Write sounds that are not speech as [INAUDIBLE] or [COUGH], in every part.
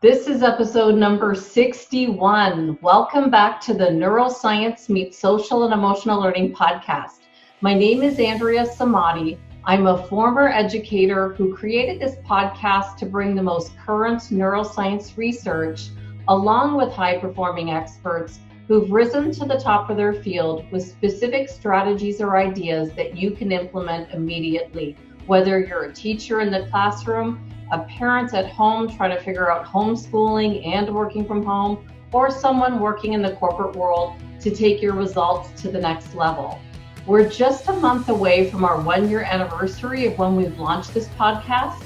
This is episode number 61. Welcome back to the Neuroscience Meets Social and Emotional Learning podcast. My name is Andrea Samadi. I'm a former educator who created this podcast to bring the most current neuroscience research along with high performing experts who've risen to the top of their field with specific strategies or ideas that you can implement immediately, whether you're a teacher in the classroom a parent at home trying to figure out homeschooling and working from home, or someone working in the corporate world to take your results to the next level. We're just a month away from our one year anniversary of when we've launched this podcast,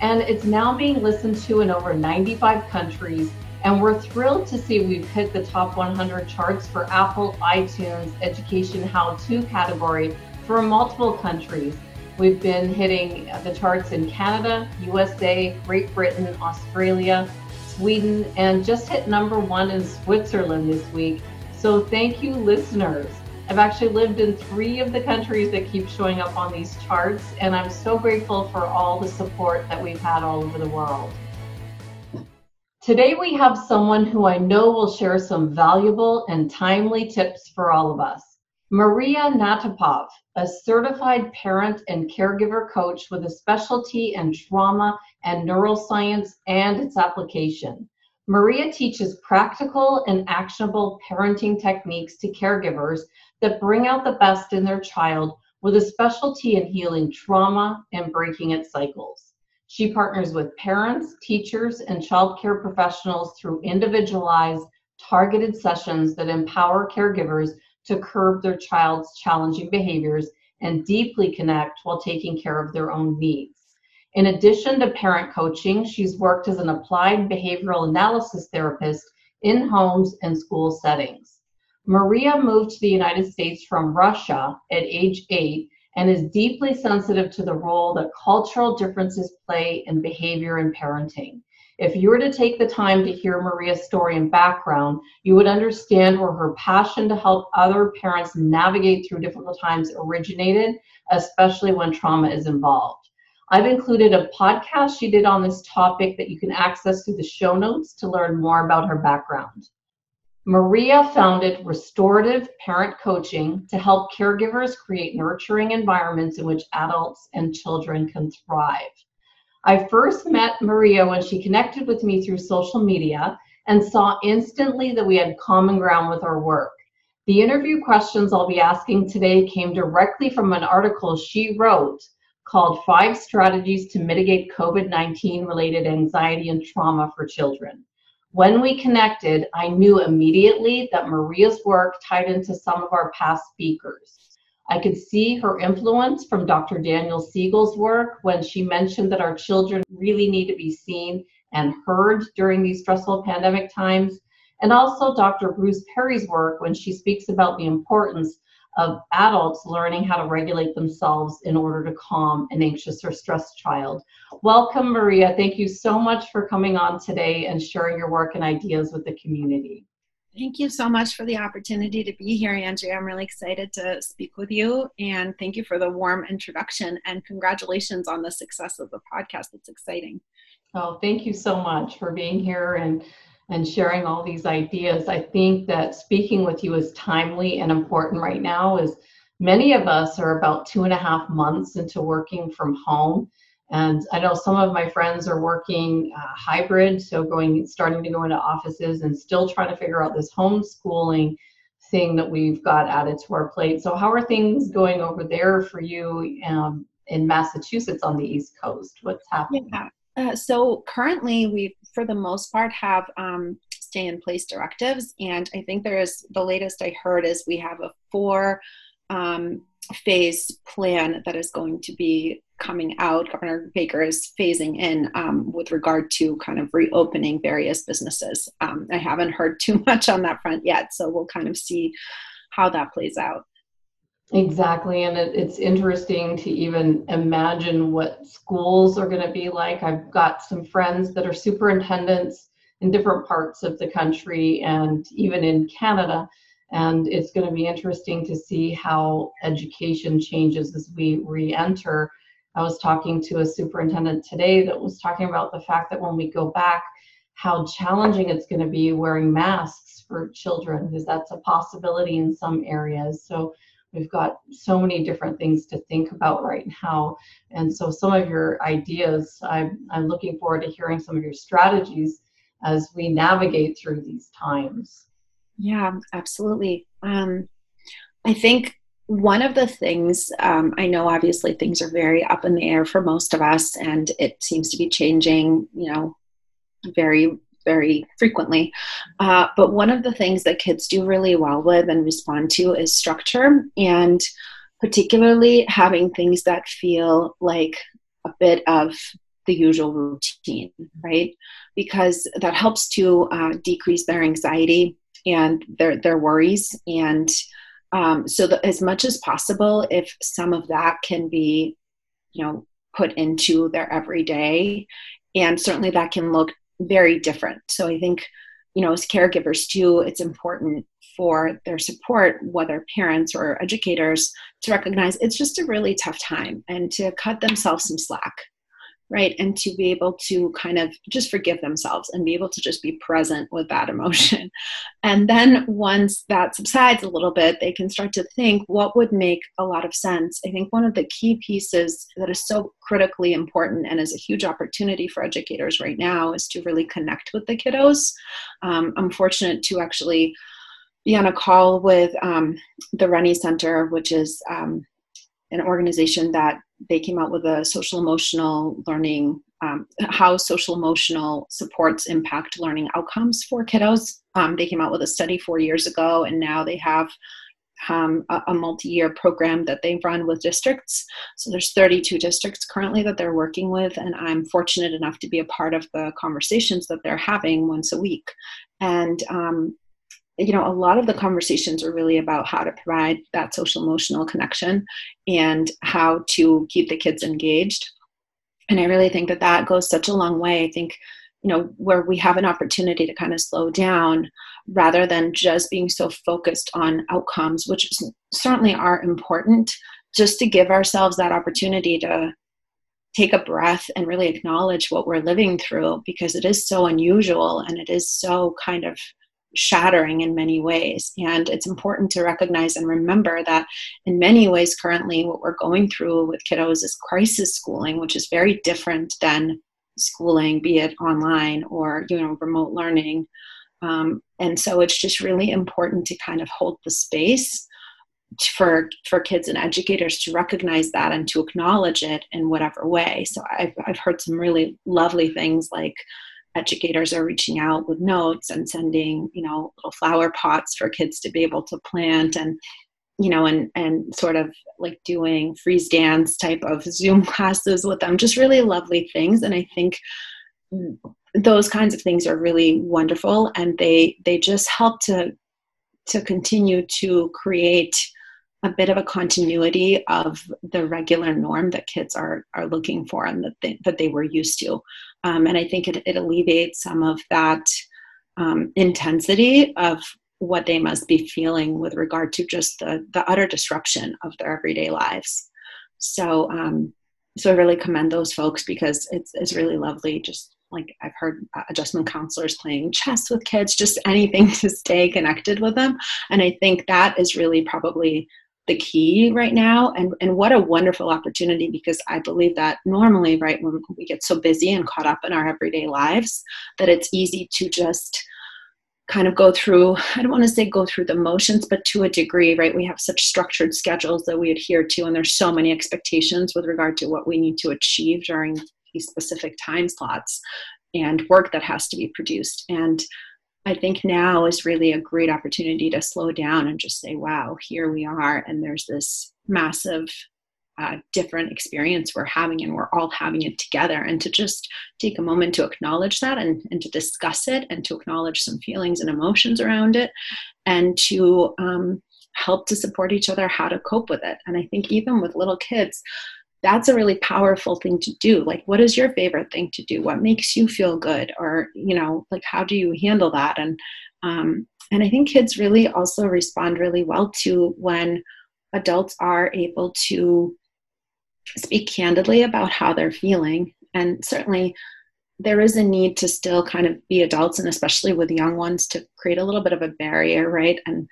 and it's now being listened to in over 95 countries. And we're thrilled to see we've hit the top 100 charts for Apple iTunes Education How To category for multiple countries. We've been hitting the charts in Canada, USA, Great Britain, Australia, Sweden, and just hit number one in Switzerland this week. So thank you, listeners. I've actually lived in three of the countries that keep showing up on these charts, and I'm so grateful for all the support that we've had all over the world. Today, we have someone who I know will share some valuable and timely tips for all of us. Maria Natapov, a certified parent and caregiver coach with a specialty in trauma and neuroscience and its application. Maria teaches practical and actionable parenting techniques to caregivers that bring out the best in their child with a specialty in healing trauma and breaking its cycles. She partners with parents, teachers, and child care professionals through individualized, targeted sessions that empower caregivers to curb their child's challenging behaviors and deeply connect while taking care of their own needs. In addition to parent coaching, she's worked as an applied behavioral analysis therapist in homes and school settings. Maria moved to the United States from Russia at age eight and is deeply sensitive to the role that cultural differences play in behavior and parenting. If you were to take the time to hear Maria's story and background, you would understand where her passion to help other parents navigate through difficult times originated, especially when trauma is involved. I've included a podcast she did on this topic that you can access through the show notes to learn more about her background. Maria founded Restorative Parent Coaching to help caregivers create nurturing environments in which adults and children can thrive. I first met Maria when she connected with me through social media and saw instantly that we had common ground with our work. The interview questions I'll be asking today came directly from an article she wrote called Five Strategies to Mitigate COVID 19 Related Anxiety and Trauma for Children. When we connected, I knew immediately that Maria's work tied into some of our past speakers. I could see her influence from Dr. Daniel Siegel's work when she mentioned that our children really need to be seen and heard during these stressful pandemic times, and also Dr. Bruce Perry's work when she speaks about the importance of adults learning how to regulate themselves in order to calm an anxious or stressed child. Welcome, Maria. Thank you so much for coming on today and sharing your work and ideas with the community. Thank you so much for the opportunity to be here, Andrea. I'm really excited to speak with you. And thank you for the warm introduction. And congratulations on the success of the podcast. It's exciting. Oh, thank you so much for being here and and sharing all these ideas. I think that speaking with you is timely and important right now as many of us are about two and a half months into working from home and I know some of my friends are working uh, hybrid, so going, starting to go into offices and still trying to figure out this homeschooling thing that we've got added to our plate. So, how are things going over there for you um, in Massachusetts on the East Coast? What's happening? Yeah. Uh, so currently, we, for the most part, have um, stay in place directives, and I think there is the latest I heard is we have a four um, phase plan that is going to be coming out. Governor Baker is phasing in um, with regard to kind of reopening various businesses. Um, I haven't heard [LAUGHS] too much on that front yet, so we'll kind of see how that plays out. Exactly, and it, it's interesting to even imagine what schools are going to be like. I've got some friends that are superintendents in different parts of the country and even in Canada and it's going to be interesting to see how education changes as we re-enter i was talking to a superintendent today that was talking about the fact that when we go back how challenging it's going to be wearing masks for children because that's a possibility in some areas. So we've got so many different things to think about right now. And so some of your ideas, I'm, I'm looking forward to hearing some of your strategies as we navigate through these times. Yeah, absolutely. Um, I think one of the things um, I know, obviously, things are very up in the air for most of us, and it seems to be changing, you know, very, very frequently. Uh, but one of the things that kids do really well with and respond to is structure, and particularly having things that feel like a bit of the usual routine, right? Because that helps to uh, decrease their anxiety and their their worries and um, so the, as much as possible if some of that can be you know put into their everyday and certainly that can look very different. So i think you know as caregivers too it's important for their support whether parents or educators to recognize it's just a really tough time and to cut themselves some slack right? And to be able to kind of just forgive themselves and be able to just be present with that emotion. [LAUGHS] And then once that subsides a little bit they can start to think what would make a lot of sense. I think one of the key pieces that is so critically important and is a huge opportunity for educators right now is to really connect with the kiddos. Um, i'm fortunate to actually be on a call with um, the rennie center which is um, an organization that they came out with a social emotional learning um, how social emotional supports impact learning outcomes for kiddos. Um, they came out with a study four years ago and now they have um, a, a, multi-year program that they run with districts. So there's 32 districts currently that they're working with and i'm fortunate enough to be a part of the conversations that they're having once a week. And um, you know, a lot of the conversations are really about how to provide that social emotional connection and how to keep the kids engaged. And I really think that that goes such a long way. I think, you know, where we have an opportunity to kind of slow down rather than just being so focused on outcomes, which certainly are important, just to give ourselves that opportunity to take a breath and really acknowledge what we're living through because it is so unusual and it is so kind of shattering in many ways. And it's important to recognize and remember that in many ways, currently, what we're going through with kiddos is crisis schooling, which is very different than schooling, be it online or you know remote learning. Um, and so it's just really important to kind of hold the space for for kids and educators to recognize that and to acknowledge it in whatever way. So I've I've heard some really lovely things like educators are reaching out with notes and sending you know little flower pots for kids to be able to plant and you know and and sort of like doing freeze dance type of zoom [LAUGHS] classes with them just really lovely things. And i think those kinds of things are really wonderful and they they just help to to continue to create a bit of a continuity of the regular norm that kids are are looking for and that they, that they were used to. Um, and i think it, it, alleviates some of that um, intensity of what they must be feeling with regard to just the, the utter disruption of their everyday lives. So um, so i really commend those folks because it's, it's really lovely. Just like I've heard adjustment counselors playing chess with kids, just anything [LAUGHS] to stay connected with them. And I think that is really probably the key right now and and what a wonderful opportunity because i believe that normally right when we get so busy and caught up in our everyday lives that it's easy to just kind of go through i don't want to say go through the motions but to a degree right? We have such structured schedules that we adhere to and there's so many expectations with regard to what we need to achieve during these specific time slots and work that has to be produced. And I think now is really a great opportunity to slow down and just say, wow, here we are. And there's this massive uh, different experience we're having, and we're all having it together. And to just take a moment to acknowledge that and, and to discuss it and to acknowledge some feelings and emotions around it and to um, help to support each other how to cope with it. And I think even with little kids, that's a really powerful thing to do. Like what is your favorite thing to do? What makes you feel good? Or you know like how do you handle that? And um, and i think kids really also respond really well to when adults are able to speak candidly about how they're feeling. And certainly there is a need to still kind of be adults and especially with young ones to create a little bit of a barrier right? And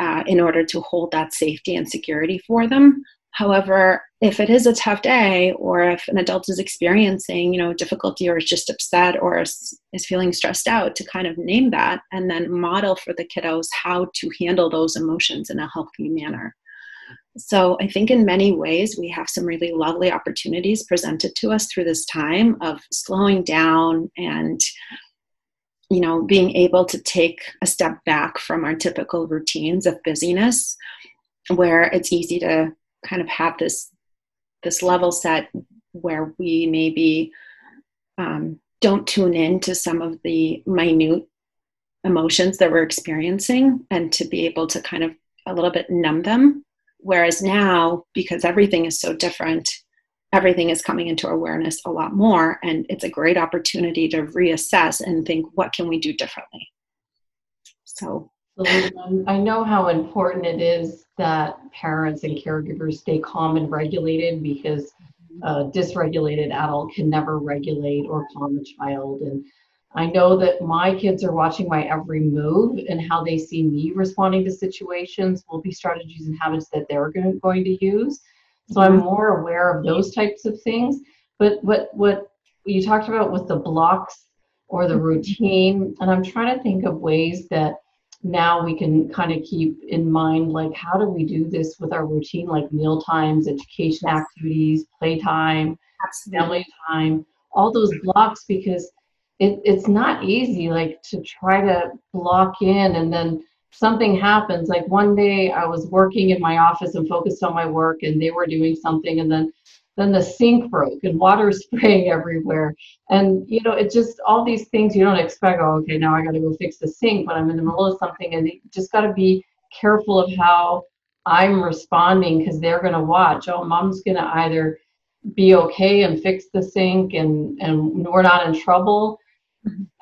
uh, in order to hold that safety and security for them however if it is a tough day or if an adult is experiencing you know difficulty or is just upset or is, is feeling stressed out to kind of name that and then model for the kiddos how to handle those emotions in a healthy manner. So I think in many ways we have some really lovely opportunities presented to us through this time of slowing down and you know being able to take a step back from our typical routines of busyness where it's easy to kind of have this this level set where we maybe um, don't tune in to some of the minute emotions that we're experiencing and to be able to kind of a little bit numb them Whereas now, because everything is so different, everything is coming into awareness a lot more. And it's a great opportunity to reassess and think, what can we do differently? So, I know how important it is that parents and caregivers stay calm and regulated because a dysregulated adult can never regulate or calm a child. And I know that my kids are watching my every move and how they see me responding to situations will be strategies and habits that they're going, going to use. So I'm mm-hmm. more aware of those types of things. But what what you talked about with the blocks or the mm-hmm. routine, and I'm trying to think of ways that now we can kind of keep in mind like how do we do this with our routine like meal times education activities playtime family time all those blocks because it, it's not easy like to try to block in and then something happens like one day i was working in my office and focused on my work and they were doing something and then then the sink broke and water [LAUGHS] spraying everywhere. And you know it just all these things you don't expect oh okay now i got to go fix the sink but i'm in the middle of something. And you just got to be careful of how i'm responding because they're going to watch. Oh mom's going to either be okay and fix the sink and and we're not in trouble.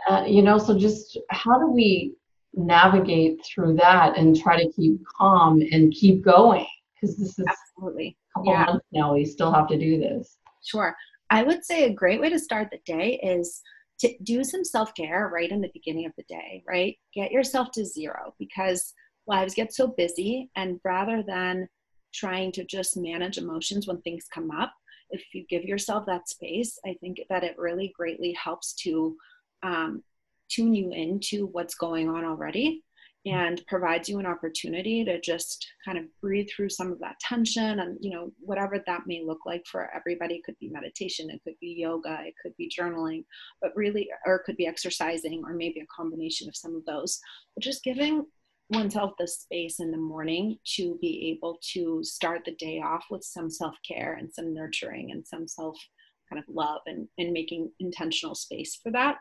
Uh, you know, so just how do we navigate through that and try to keep calm and keep going? Because this is absolutely couple yeah. months now. We still have to do this. Sure. I would say a great way to start the day is to do some self care right in the beginning of the day, right? Get yourself to zero because lives get so busy. And rather than trying to just manage emotions when things come up, if you give yourself that space, I think that it really greatly helps to um, tune you into what's going on already and provides you an opportunity to just kind of breathe through some of that tension and you know whatever that may look like for everybody. It could be meditation it could be yoga it could be journaling but really or it could be exercising or maybe a combination of some of those. But just giving oneself the space in the morning to be able to start the day off with some self-care and some nurturing and some self kind of love and, and making intentional space for that.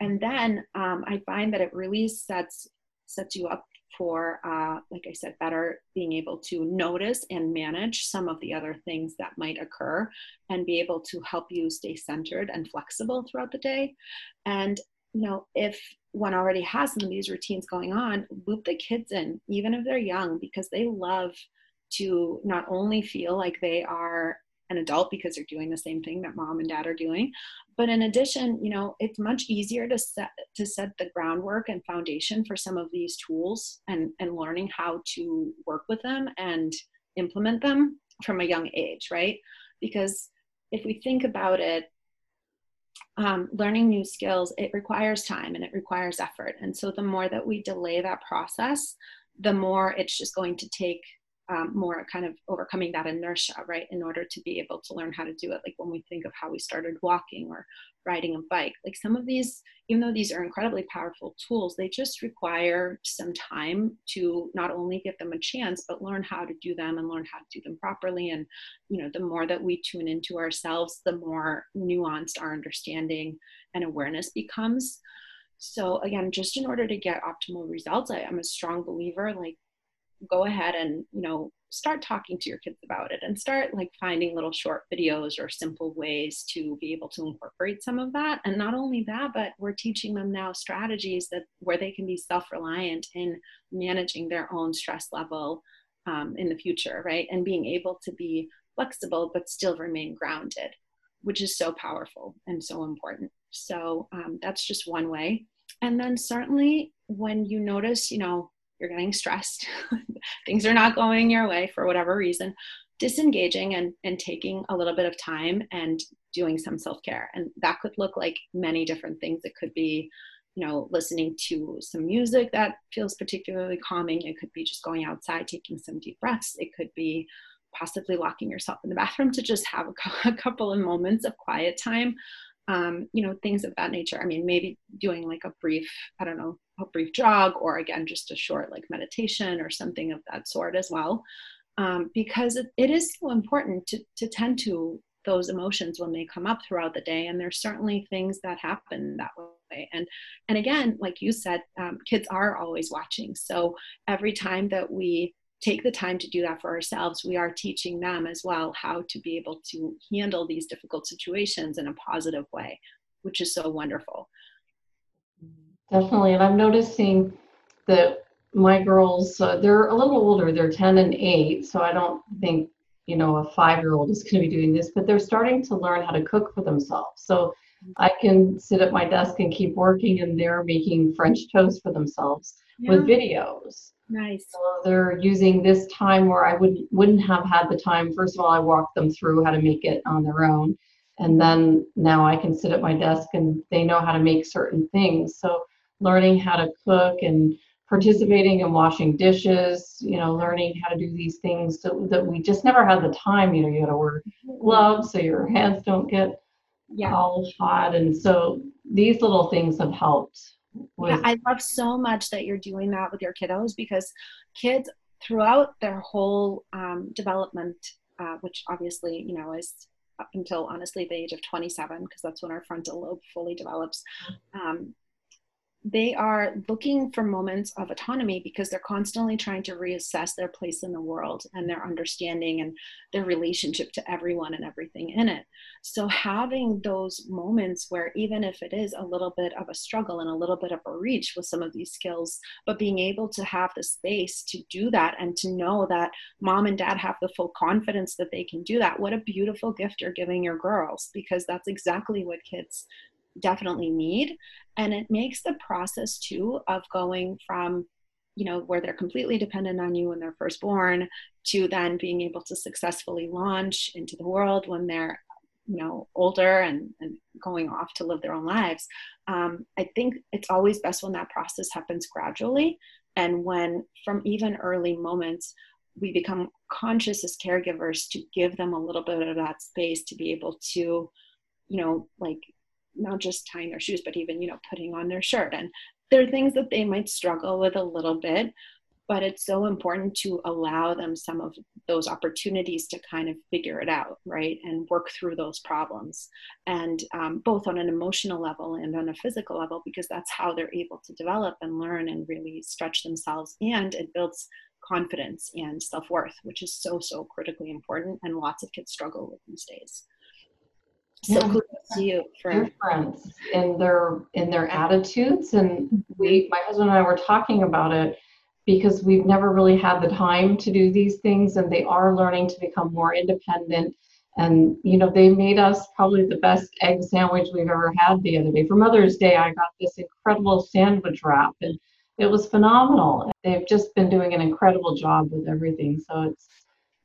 And then um, I find that it really sets sets you up for, uh, like I said, better being able to notice and manage some of the other things that might occur, and be able to help you stay centered and flexible throughout the day. And you know, if one already has some of these routines going on, loop the kids in, even if they're young, because they love to not only feel like they are an adult because they're doing the same thing that mom and dad are doing. But in addition you know it's much easier to set to set the groundwork and foundation for some of these tools and and learning how to work with them and implement them from a young age right? Because if we think about it um, learning new skills it requires time and it requires effort. And so the more that we delay that process the more it's just going to take um, more kind of overcoming that inertia, right, in order to be able to learn how to do it. Like when we think of how we started walking or riding a bike, like some of these, even though these are incredibly powerful tools, they just require some time to not only give them a chance, but learn how to do them and learn how to do them properly. And, you know, the more that we tune into ourselves, the more nuanced our understanding and awareness becomes. So again, just in order to get optimal results, I, am a strong believer like go ahead and you know start talking to your kids about it and start like finding little short videos or simple ways to be able to incorporate some of that. And not only that but we're teaching them now strategies that where they can be self-reliant in managing their own stress level um, in the future right? And being able to be flexible but still remain grounded which is so powerful and so important. So um, that's just one way. And then certainly when you notice, you know, you're getting stressed, [LAUGHS] things are not going your way for whatever reason, disengaging and, and taking a little bit of time and doing some self-care. And that could look like many different things. It could be, you know, listening to some music that feels particularly calming. It could be just going outside, taking some deep breaths. It could be possibly locking yourself in the bathroom to just have a, [LAUGHS] a couple of moments of quiet time um, you know things of that nature. I mean maybe doing like a brief i don't know a brief jog or again just a short like meditation or something of that sort as well. Um, because it, it is so important to, to tend to those emotions when they come up throughout the day and there's certainly things that happen that way. And and again like you said um, kids are always watching. So every time that we take the time to do that for ourselves, we are teaching them as well how to be able to handle these difficult situations in a positive way, which is so wonderful. Definitely. And I'm noticing that my girls, uh, they're a little older, they're 10 and 8. So I don't think, you know, a five year old is going to be doing this, but they're starting to learn how to cook for themselves. So I can sit at my desk and keep working, and they're making French toast for themselves yeah. with videos. Nice. So they're using this time where I wouldn't wouldn't have had the time. First of all, I walked them through how to make it on their own, and then now I can sit at my desk and they know how to make certain things. So learning how to cook and participating in washing dishes, you know, learning how to do these things so that we just never had the time. You know, you got to wear mm-hmm. gloves so your hands don't get yeah. all hot, and so these little things have helped yeah, I love so much that you're doing that with your kiddos because kids throughout their whole um, development, uh, which obviously you know is up until honestly the age of 27 because that's when our frontal lobe fully develops. Um, they are looking for moments of autonomy because they're constantly trying to reassess their place in the world and their understanding and their relationship to everyone and everything in it. So, having those moments where, even if it is a little bit of a struggle and a little bit of a reach with some of these skills, but being able to have the space to do that and to know that mom and dad have the full confidence that they can do that, what a beautiful gift you're giving your girls because that's exactly what kids definitely need. And it makes the process too of going from, you know, where they're completely dependent on you when they're first born to then being able to successfully launch into the world when they're you know older and, and going off to live their own lives um, i think it's always best when that process happens gradually and when from even early moments we become conscious as caregivers to give them a little bit of that space to be able to you know like not just tying their shoes, but even, you know, putting on their shirt. And there are things that they might struggle with a little bit, but it's so important to allow them some of those opportunities to kind of figure it out, right? And work through those problems. And um, both on an emotional level and on a physical level, because that's how they're able to develop and learn and really stretch themselves. And it builds confidence and self worth, which is so, so critically important. And lots of kids struggle with these days. So kudos to you for difference in their in their attitudes. And mm-hmm. we, my husband and I, were talking about it because we've never really had the time to do these things, and they are learning to become more independent. And you know, they made us probably the best egg sandwich we've ever had the other day. For Mother's Day, I got this incredible sandwich wrap, and it was phenomenal. They've just been doing an incredible job with everything. So it's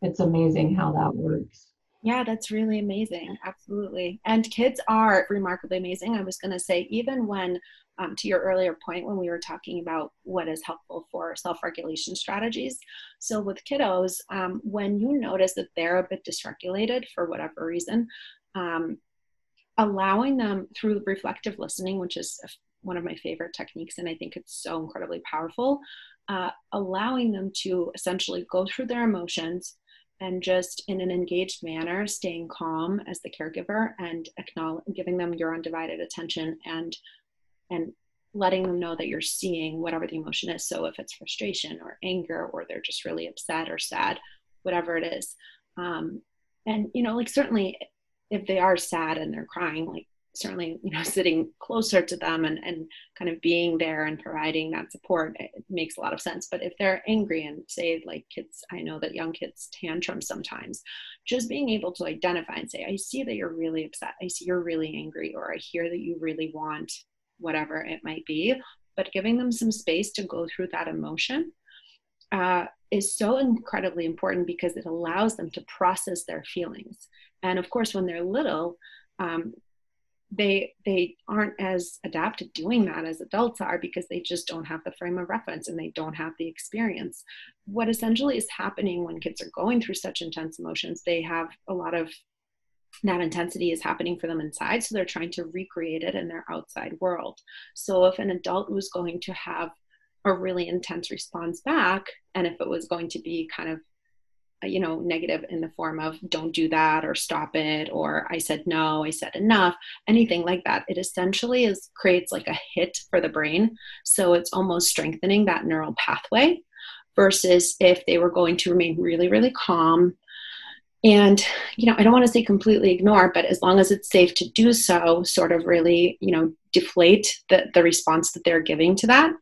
it's amazing how that works. Yeah, that's really amazing. Absolutely. And kids are remarkably amazing. I was going to say, even when, um, to your earlier point, when we were talking about what is helpful for self regulation strategies. So, with kiddos, um, when you notice that they're a bit dysregulated for whatever reason, um, allowing them through reflective listening, which is one of my favorite techniques, and I think it's so incredibly powerful, uh, allowing them to essentially go through their emotions and just in an engaged manner staying calm as the caregiver and giving them your undivided attention and and letting them know that you're seeing whatever the emotion is. So if it's frustration or anger or they're just really upset or sad whatever it is um, and you know like certainly if they are sad and they're crying like certainly you know [LAUGHS] sitting closer to them and, and kind of being there and providing that support it makes a lot of sense. But if they're angry and say like kids i know that young kids tantrum sometimes just being able to identify and say i see that you're really upset. I see you're really angry or i hear that you really want whatever it might be but giving them some space to go through that emotion uh, is so incredibly important because it allows them to process their feelings. And of course when they're little um, they they aren't as adept at doing that as adults are because they just don't have the frame of reference and they don't have the experience. What essentially is happening when kids are going through such intense emotions they have a lot of that intensity is happening for them inside so they're trying to recreate it in their outside world. So if an adult was going to have a really intense response back and if it was going to be kind of Uh, you know negative in the form of don't do that or stop it or i said no i said enough anything like that. It essentially is creates like a hit for the brain. So it's almost strengthening that neural pathway versus if they were going to remain really really calm. And you know i don't want to say completely ignore but as long as it's safe to do so sort of really you know deflate the, the response that they're giving to that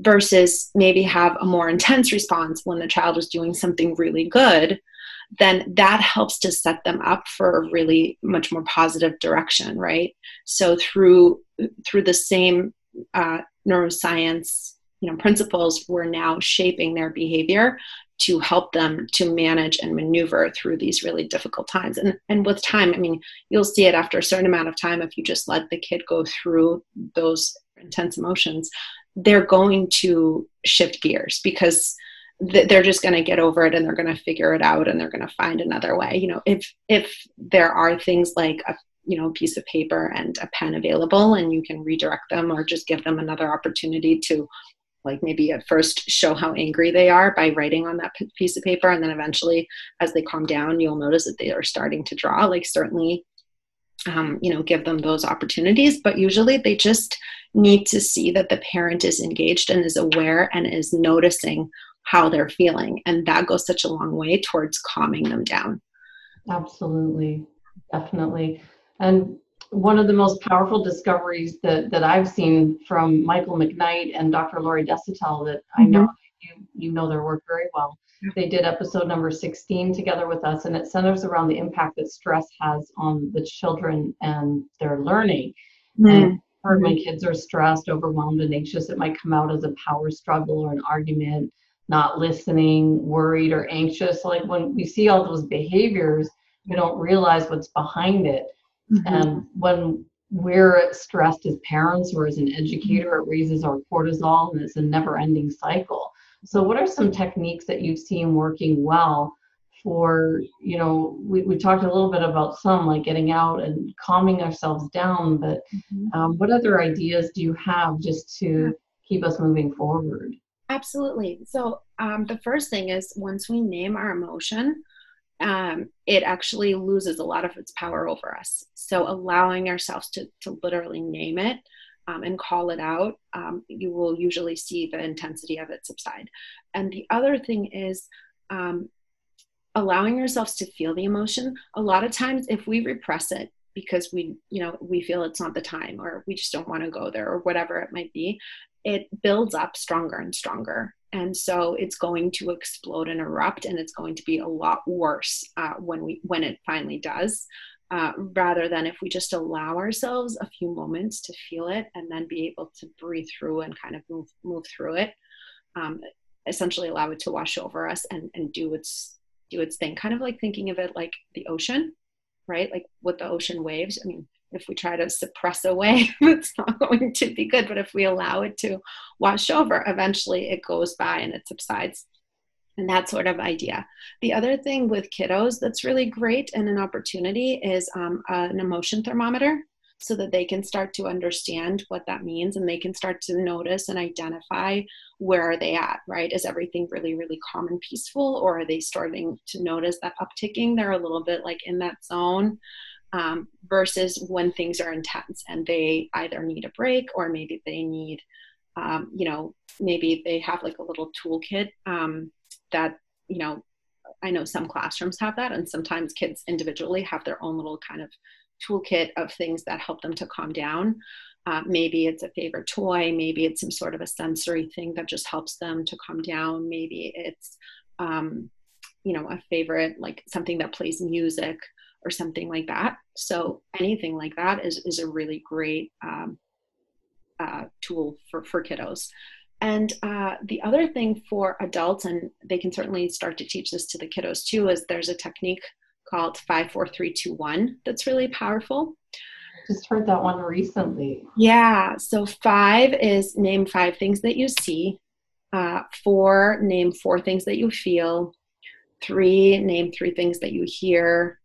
versus maybe have a more intense response when the child is doing something really good then that helps to set them up for a really much more positive direction right? So through through the same uh, neuroscience you know principles we're now shaping their behavior to help them to manage and maneuver through these really difficult times. And and with time i mean you'll see it after a certain amount of time if you just let the kid go through those intense emotions they're going to shift gears because they're just going to get over it and they're going to figure it out and they're going to find another way. You know if if there are things like a you know a piece of paper and a pen available and you can redirect them or just give them another opportunity to like maybe at first show how angry they are by writing on that piece of paper and then eventually as they calm down you'll notice that they are starting to draw. Like certainly um, you know give them those opportunities but usually they just need to see that the parent is engaged and is aware and is noticing how they're feeling and that goes such a long way towards calming them down absolutely definitely and one of the most powerful discoveries that, that I've seen from Michael McKnight and Dr. Lori Desautels that I know mm-hmm. you, you know their work very well. They did episode number 16 together with us, and it centers around the impact that stress has on the children and their learning. Mm-hmm. And heard when kids are stressed, overwhelmed, and anxious, it might come out as a power struggle or an argument, not listening, worried, or anxious. Like when we see all those behaviors, we don't realize what's behind it. Mm-hmm. And when we're stressed as parents or as an educator, it raises our cortisol and it's a never ending cycle. So, what are some techniques that you've seen working well for, you know, we, we talked a little bit about some like getting out and calming ourselves down, but mm-hmm. um, what other ideas do you have just to keep us moving forward? Absolutely. So, um, the first thing is once we name our emotion, um, it actually loses a lot of its power over us. So allowing ourselves to, to literally name it um, and call it out, um, you will usually see the intensity of it subside. And the other thing is um, allowing ourselves to feel the emotion. A lot of times, if we repress it because we, you know, we feel it's not the time or we just don't want to go there or whatever it might be, it builds up stronger and stronger and so it's going to explode and erupt and it's going to be a lot worse uh, when we when it finally does uh, rather than if we just allow ourselves a few moments to feel it and then be able to breathe through and kind of move move through it um, essentially allow it to wash over us and and do its do its thing kind of like thinking of it like the ocean right like with the ocean waves i mean if we try to suppress a wave, [LAUGHS] it's not going to be good. But if we allow it to wash over, eventually it goes by and it subsides. And that sort of idea. The other thing with kiddos that's really great and an opportunity is um, an emotion thermometer so that they can start to understand what that means and they can start to notice and identify where are they at right is everything really really calm and peaceful or are they starting to notice that upticking they're a little bit like in that zone um, versus when things are intense and they either need a break or maybe they need, um, you know, maybe they have like a little toolkit um, that, you know, I know some classrooms have that, and sometimes kids individually have their own little kind of toolkit of things that help them to calm down. Uh, maybe it's a favorite toy, maybe it's some sort of a sensory thing that just helps them to calm down. Maybe it's, um, you know, a favorite, like something that plays music or something like that. So anything like that is, is a really great um, uh, tool for, for kiddos. And uh, the other thing for adults, and they can certainly start to teach this to the kiddos too, is there's a technique called 54321 that's really powerful. Just heard that one recently. Yeah. So five is name five things that you see. Uh, four, name four things that you feel. Three, name three things that you hear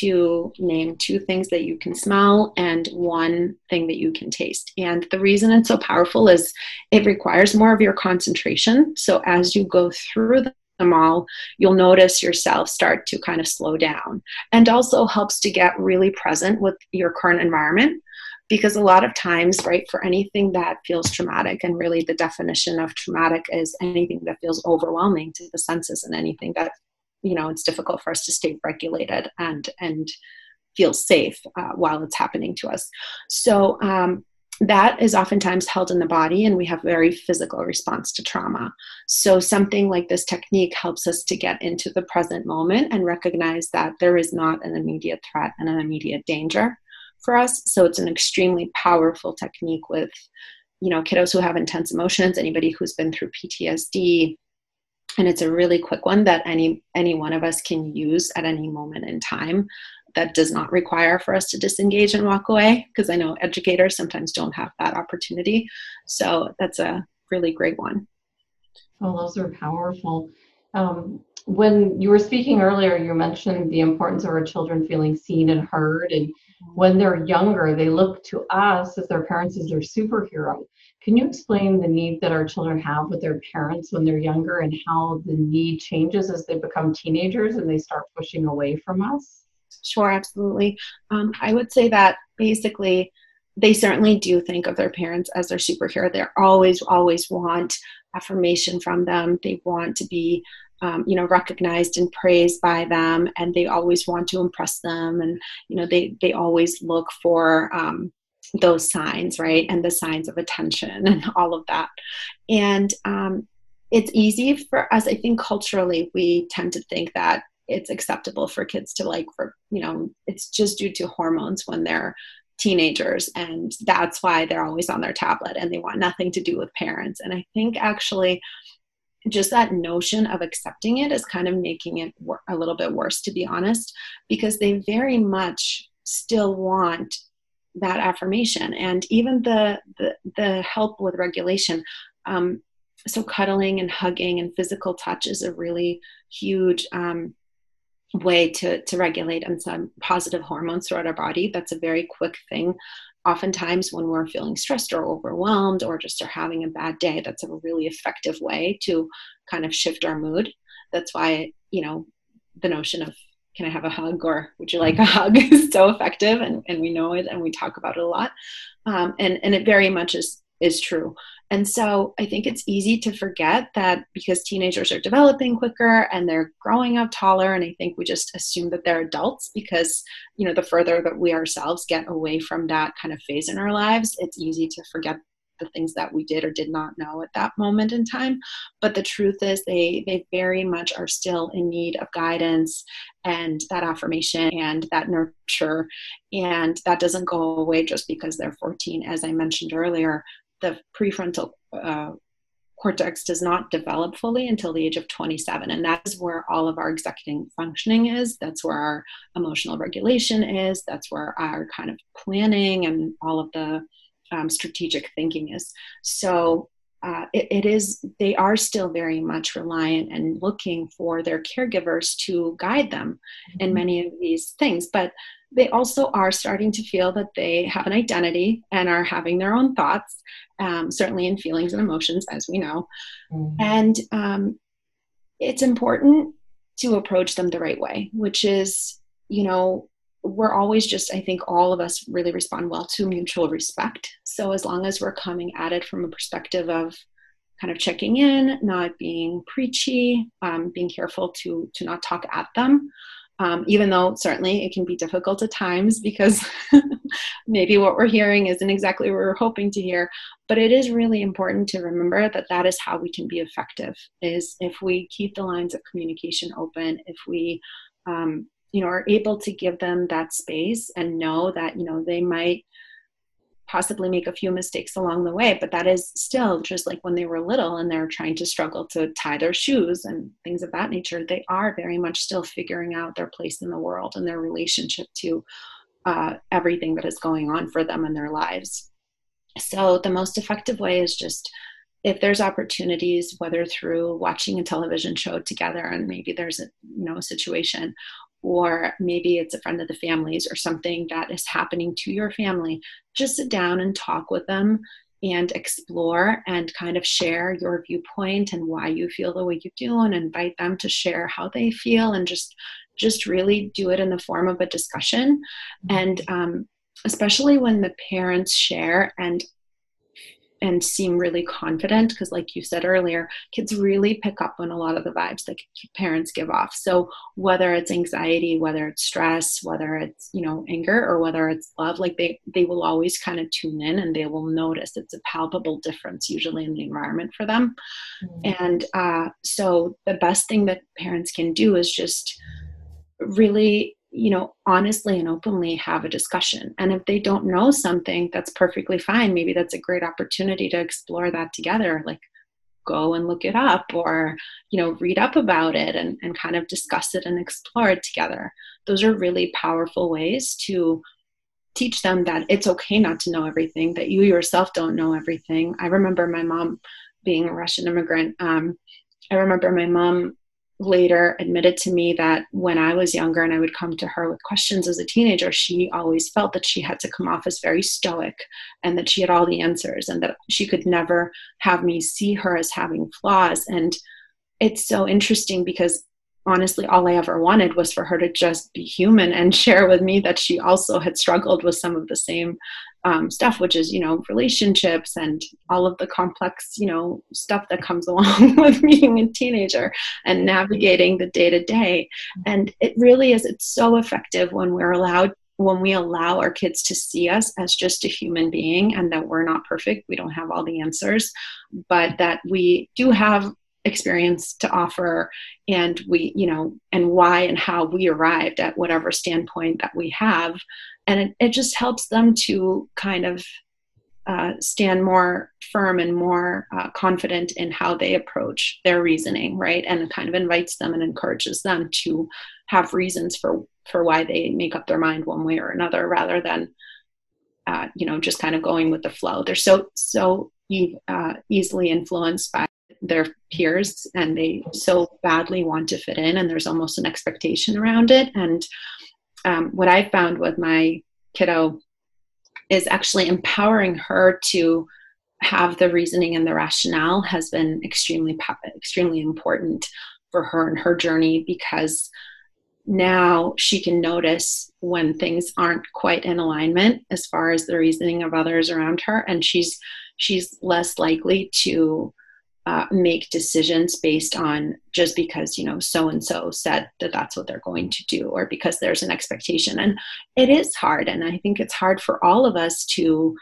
to name two things that you can smell and one thing that you can taste. And the reason it's so powerful is it requires more of your concentration. So as you go through them all, you'll notice yourself start to kind of slow down and also helps to get really present with your current environment. Because a lot of times, right, for anything that feels traumatic, and really the definition of traumatic is anything that feels overwhelming to the senses and anything that you know it's difficult for us to stay regulated and and feel safe uh, while it's happening to us. So um, that is oftentimes held in the body and we have very physical response to trauma. So something like this technique helps us to get into the present moment and recognize that there is not an immediate threat and an immediate danger for us. So it's an extremely powerful technique with you know kiddos who have intense emotions anybody who's been through ptsd and it's a really quick one that any any one of us can use at any moment in time that does not require for us to disengage and walk away because i know educators sometimes don't have that opportunity. So that's a really great one. Oh those are powerful. Um, when you were speaking earlier you mentioned the importance of our children feeling seen and heard. And when they're younger they look to us as their parents as their superhero can you explain the need that our children have with their parents when they're younger and how the need changes as they become teenagers and they start pushing away from us? Sure, absolutely. Um, I would say that basically they certainly do think of their parents as their superhero. They always, always want affirmation from them. They want to be, um, you know, recognized and praised by them, and they always want to impress them. And you know, they they always look for um, those signs, right? And the signs of attention and [LAUGHS] all of that. And um, it's easy for us, I think culturally, we tend to think that it's acceptable for kids to like, for, you know, it's just due to hormones when they're teenagers. And that's why they're always on their tablet and they want nothing to do with parents. And I think actually, just that notion of accepting it is kind of making it a little bit worse, to be honest, because they very much still want that affirmation. And even the the, the help with regulation um, so cuddling and hugging and physical touch is a really huge um, way to, to regulate and some positive hormones throughout our body. That's a very quick thing. Oftentimes when we're feeling stressed or overwhelmed or just are having a bad day that's a really effective way to kind of shift our mood. That's why you know the notion of can I have a hug or would you like a hug [LAUGHS] is so effective and, and we know it and we talk about it a lot. Um, and, and it very much is, is true. And so I think it's easy to forget that because teenagers are developing quicker and they're growing up taller, and I think we just assume that they're adults because, you know, the further that we ourselves get away from that kind of phase in our lives, it's easy to forget the things that we did or did not know at that moment in time. But the truth is they they very much are still in need of guidance and that affirmation and that nurture. And that doesn't go away just because they're 14 as i mentioned earlier the prefrontal uh, cortex does not develop fully until the age of 27 and that is where all of our executive functioning is. That's where our emotional regulation is. That's where our kind of planning and all of the um, strategic thinking is. So uh, it, it is, they are still very much reliant and looking for their caregivers to guide them mm-hmm. in many of these things. But they also are starting to feel that they have an identity and are having their own thoughts, um, certainly in feelings and emotions, as we know. Mm-hmm. And um, it's important to approach them the right way, which is, you know, we're always just, I think all of us really respond well to mutual respect. So as long as we're coming at it from a perspective of kind of checking in, not being preachy, um, being careful to to not talk at them, um, even though certainly it can be difficult at times because [LAUGHS] maybe what we're hearing isn't exactly what we're hoping to hear. But it is really important to remember that that is how we can be effective is if we keep the lines of communication open if we um, you know are able to give them that space and know that you know they might possibly make a few mistakes along the way but that is still just like when they were little and they're trying to struggle to tie their shoes and things of that nature they are very much still figuring out their place in the world and their relationship to uh, everything that is going on for them in their lives. So the most effective way is just if there's opportunities whether through watching a television show together and maybe there's a you know situation or maybe it's a friend of the family's or something that is happening to your family, just sit down and talk with them and explore and kind of share your viewpoint and why you feel the way you do and invite them to share how they feel and just just really do it in the form of a discussion. And um, especially when the parents share and and seem really confident because like you said earlier kids really pick up on a lot of the vibes that parents give off so whether it's anxiety whether it's stress whether it's you know anger or whether it's love like they they will always kind of tune in and they will notice it's a palpable difference usually in the environment for them mm-hmm. and uh, so the best thing that parents can do is just really you know, honestly and openly have a discussion. And if they don't know something, that's perfectly fine. Maybe that's a great opportunity to explore that together. Like go and look it up or, you know, read up about it and, and kind of discuss it and explore it together. Those are really powerful ways to teach them that it's okay not to know everything, that you yourself don't know everything. I remember my mom being a Russian immigrant. Um, I remember my mom later admitted to me that when I was younger and I would come to her with questions as a teenager, she always felt that she had to come off as very stoic and that she had all the answers and that she could never have me see her as having flaws. And it's so interesting because honestly, all I ever wanted was for her to just be human and [LAUGHS] share with me that she also had struggled with some of the same um, stuff, which is, you know, relationships and all of the complex, you know, stuff that comes [LAUGHS] along with being a teenager and navigating the day to day. And it really is, it's so effective when we're allowed when we allow our kids to see us as just a human being and that we're not perfect, we don't have all the answers, but that we do have experience to offer and we you know and why and how we arrived at whatever standpoint that we have and it, it just helps them to kind of uh, stand more firm and more uh, confident in how they approach their reasoning right? And it kind of invites them and encourages them to have reasons for for why they make up their mind one way or another rather than uh, you know just kind of going with the flow. They're so so uh, easily influenced by their peers and they so badly want to fit in and there's almost an expectation around it. And um, what i found with my kiddo is actually empowering her to have the reasoning and the rationale has been extremely extremely important for her and her journey because now she can notice when things aren't quite in alignment as far as the reasoning of others around her. And she's she's less likely to uh, make decisions based on just because you know so and so said that that's what they're going to do or because there's an expectation. And it is hard and i think it's hard for all of us to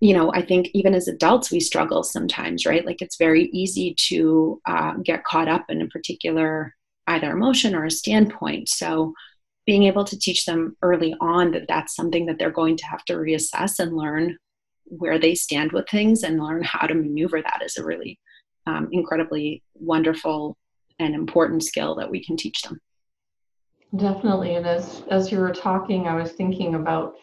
you know i think even as adults we struggle sometimes right? Like it's very easy to uh, get caught up in a particular either emotion or a standpoint. So being able to teach them early on that that's something that they're going to have to reassess and learn where they stand with things and learn how to maneuver that is a really um, incredibly wonderful and important skill that we can teach them. Definitely. And as, as you were talking, I was thinking about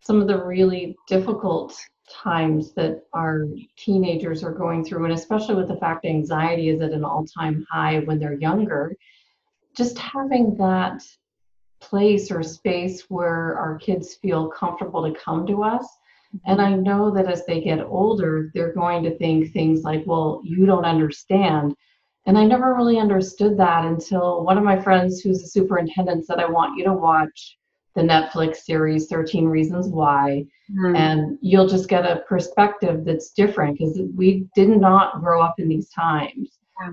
some of the really difficult times that our teenagers are going through, and especially with the fact anxiety is at an all time high when they're younger. Just having that place or space where our kids feel comfortable to come to us and I know that as they get older, they're going to think things like, well, you don't understand. And I never really understood that until one of my friends, who's a superintendent, said, I want you to watch the Netflix series 13 Reasons Why. Mm. And you'll just get a perspective that's different because we did not grow up in these times. Yeah.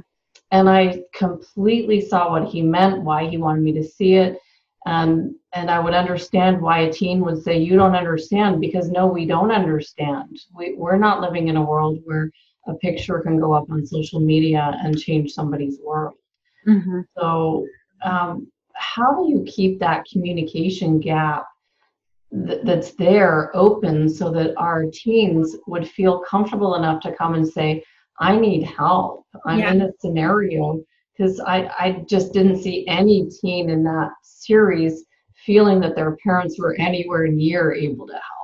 And I completely saw what he meant, why he wanted me to see it. And and i would understand why a teen would say you don't understand because no we don't understand we, we're not living in a world where a picture can go up on social media and change somebody's world mm-hmm. so um, how do you keep that communication gap th- that's there open so that our teens would feel comfortable enough to come and say i need help i'm yeah. in a scenario because I, I just didn't see any teen in that series feeling that their parents were anywhere near able to help.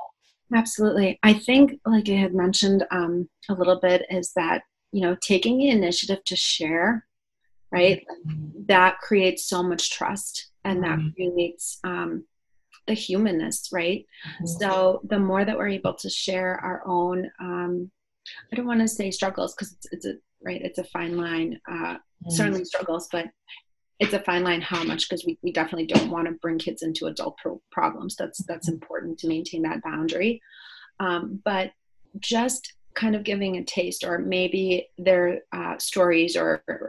Absolutely. I think, like I had mentioned um, a little bit, is that, you know, taking the initiative to share, right, mm-hmm. that creates so much trust and that mm-hmm. creates um, the humanness, right? Mm-hmm. So the more that we're able to share our own, um, I don't want to say struggles because it's, it's, a right, it's a fine line. Uh, mm. certainly struggles, but it's a fine line how much because we, we definitely don't want to bring kids into adult pro- problems that's that's mm-hmm. important to maintain that boundary um, but just kind of giving a taste or maybe their uh, stories or um,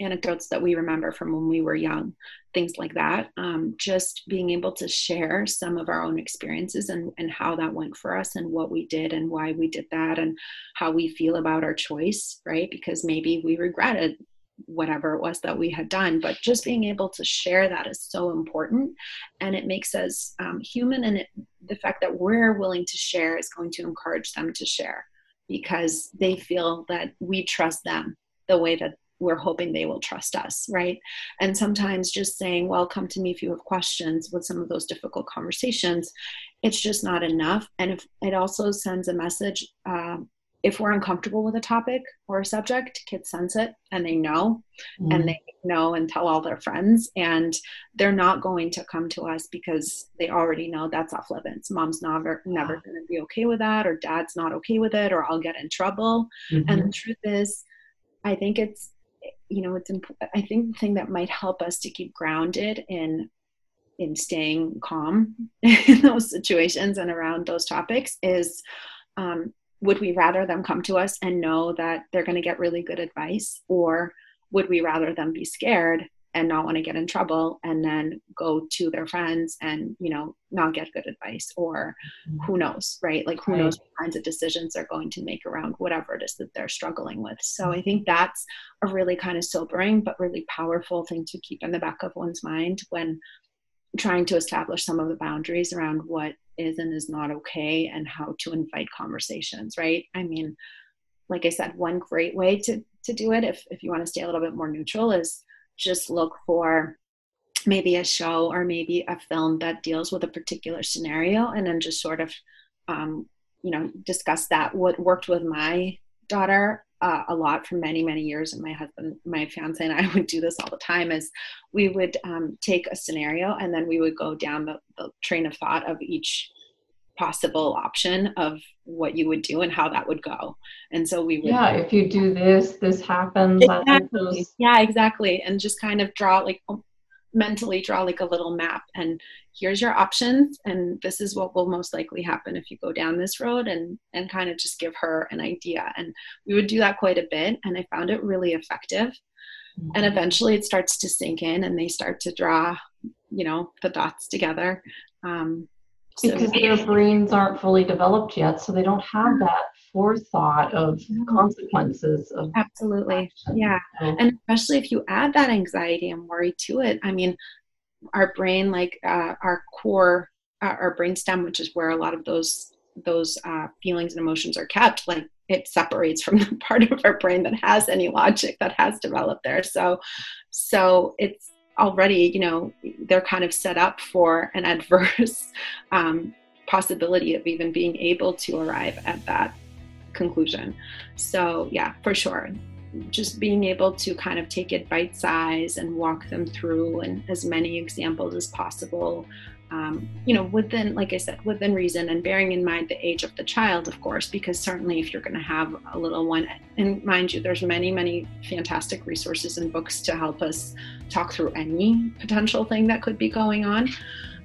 anecdotes that we remember from when we were young things like that. Um, just being able to share some of our own experiences and, and how that went for us and what we did and why we did that and how we feel about our choice right? Because maybe we regretted whatever it was that we had done but just being able to share that is so important. And it makes us um, human and it, the fact that we're willing to share is going to encourage them to share because they feel that we trust them the way that we're hoping they will trust us, right? And sometimes just saying, well, come to me if you have questions with some of those difficult conversations, it's just not enough. And if it also sends a message, uh, if we're uncomfortable with a topic or a subject, kids sense it and they know, mm. and they know and tell all their friends, and they're not going to come to us because they already know that's off limits. Mom's never never going to be okay with that, or dad's not okay with it, or I'll get in trouble. Mm-hmm. And the truth is, I think it's you know it's imp- i think the thing that might help us to keep grounded in in staying calm [LAUGHS] in those situations and around those topics is um, would we rather them come to us and know that they're going to get really good advice or would we rather them be scared and not want to get in trouble and then go to their friends and you know not get good advice or mm-hmm. who knows right like who right. knows what kinds of decisions they're going to make around whatever it is that they're struggling with so i think that's a really kind of sobering but really powerful thing to keep in the back of one's mind when trying to establish some of the boundaries around what is and is not okay and how to invite conversations right i mean like i said one great way to to do it if if you want to stay a little bit more neutral is just look for maybe a show or maybe a film that deals with a particular scenario and then just sort of um, you know discuss that. What worked with my daughter uh, a lot for many many years and my husband my fiance and i [LAUGHS] would do this all the time is we would um, take a scenario and then we would go down the, the train of thought of each possible option of what you would do and how that would go. And so we would Yeah, if you do this, this happens. Exactly. Yeah, exactly. And just kind of draw like mentally draw like a little map and here's your options and this is what will most likely happen if you go down this road and and kind of just give her an idea and we would do that quite a bit and i found it really effective mm-hmm. and eventually it starts to sink in and they start to draw you know the dots together um, because their brains aren't fully developed yet so they don't have that forethought of consequences of absolutely. yeah. And especially if you add that anxiety and worry to it i mean our brain like uh, our core uh, our brain stem which is where a lot of those those uh, feelings and emotions are kept like it separates from [LAUGHS] the part of our brain that has any logic that has developed there. So so it's already, you know, they're kind of set up for an adverse [LAUGHS] um, possibility of even being able to arrive at that conclusion. So, yeah, for sure. Just being able to kind of take it bite size and walk them through and as many examples as possible um, you know, within, like I said, within reason and bearing in mind the age of the child, of course, because certainly if you're going to have a little one, and mind you, there's many, many fantastic resources and books to help us talk through any potential thing that could be going on,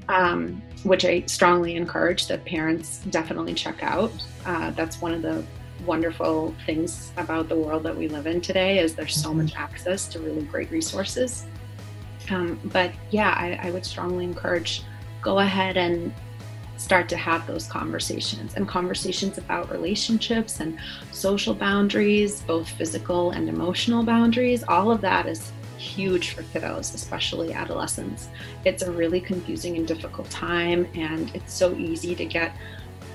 um, which I strongly encourage that parents definitely check out. Uh, that's one of the wonderful things about the world that we live in today is there's so much access to really great resources Um, but yeah, I, I would strongly encourage go ahead and start to have those conversations and conversations about relationships and social boundaries, both physical and emotional boundaries. All of that is huge for kiddos, especially adolescents. It's a really confusing and difficult time, and it's so easy to get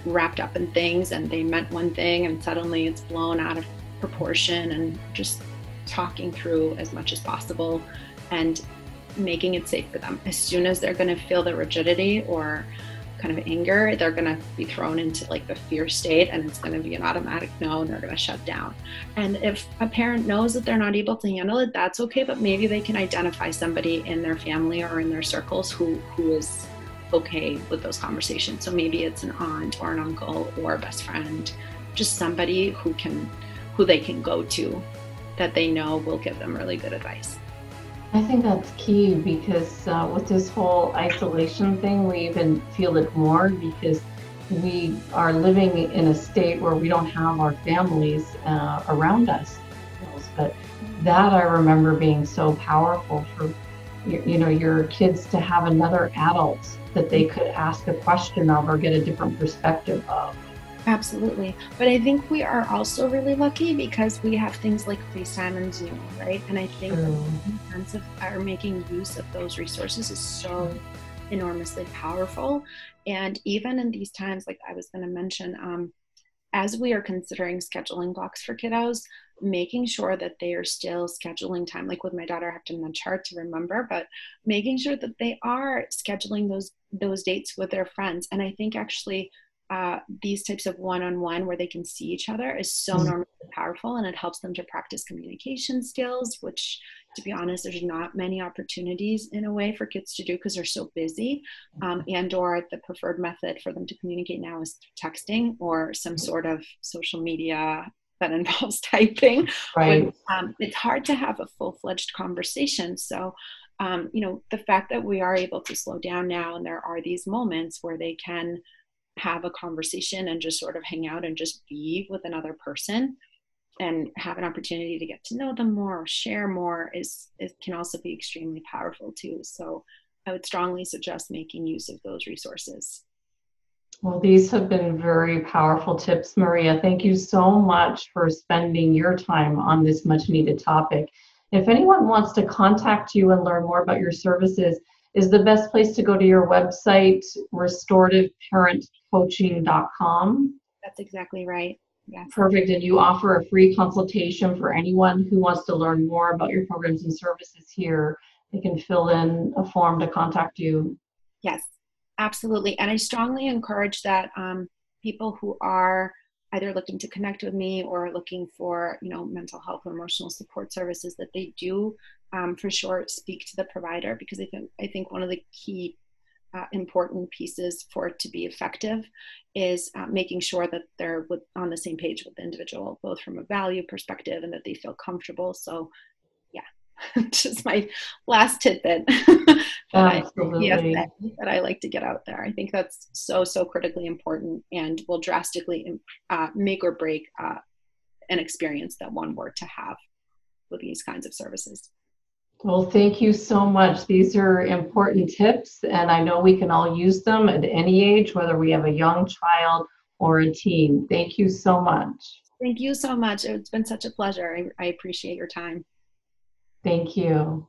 wrapped up in things and they meant one thing and suddenly it's blown out of proportion and just talking through as much as possible and making it safe for them. As soon as they're going to feel the rigidity or kind of anger, they're going to be thrown into like the fear state and it's going to be an automatic no and they're going to shut down. And if a parent knows that they're not able to handle it, that's okay, but maybe they can identify somebody in their family or in their circles who who is okay with those conversations. So maybe it's an aunt or an uncle or a best friend, just somebody who can who they can go to that they know will give them really good advice. I think that's key because uh, with this whole isolation thing, we even feel it more because we are living in a state where we don't have our families uh, around us. But that I remember being so powerful for you know your kids to have another adult that they could ask a question of or get a different perspective of. Absolutely. But I think we are also really lucky because we have things like FaceTime and Zoom, right? And I think mm. the sense of our making use of those resources is so enormously powerful. And even in these times, like I was going to mention, um, as we are considering scheduling blocks for kiddos, making sure that they are still scheduling time, like with my daughter, I have to nudge her to remember, but making sure that they are scheduling those those dates with their friends. And I think actually uh, these types of one-on-one where they can see each other is so mm-hmm. enormously powerful and it helps them to practice communication skills which to be honest there's not many opportunities in a way for kids to do because they're so busy um, and or the preferred method for them to communicate now is texting or some sort of social media that [LAUGHS] involves typing right. when, um, it's hard to have a full-fledged conversation. So um, you know the fact that we are able to slow down now and there are these moments where they can have a conversation and just sort of hang out and just be with another person and have an opportunity to get to know them more or share more is it can also be extremely powerful too. So i would strongly suggest making use of those resources. Well these have been very powerful tips maria. Thank you so much for spending your time on this much needed topic. If anyone wants to contact you and learn more about your services is the best place to go to your website, restorativeparentcoaching.com. That's exactly right. Yes. Perfect. And you offer a free consultation for anyone who wants to learn more about your programs and services here. They can fill in a form to contact you. Yes, absolutely. And I strongly encourage that um, people who are either looking to connect with me or looking for you know mental health or emotional support services that they do um, for sure speak to the provider because I think I think one of the key uh, important pieces for it to be effective is uh, making sure that they're with, on the same page with the individual, both from a value perspective and that they feel comfortable. So, yeah, [LAUGHS] just my last tidbit [LAUGHS] that, I, that, I like to get out there. I think that's so so critically important and will drastically uh, make or break uh, an experience that one were to have with these kinds of services. Well, thank you so much. These are important tips, and I know we can all use them at any age, whether we have a young child or a teen. Thank you so much. Thank you so much. It's been such a pleasure. I, I appreciate your time. Thank you.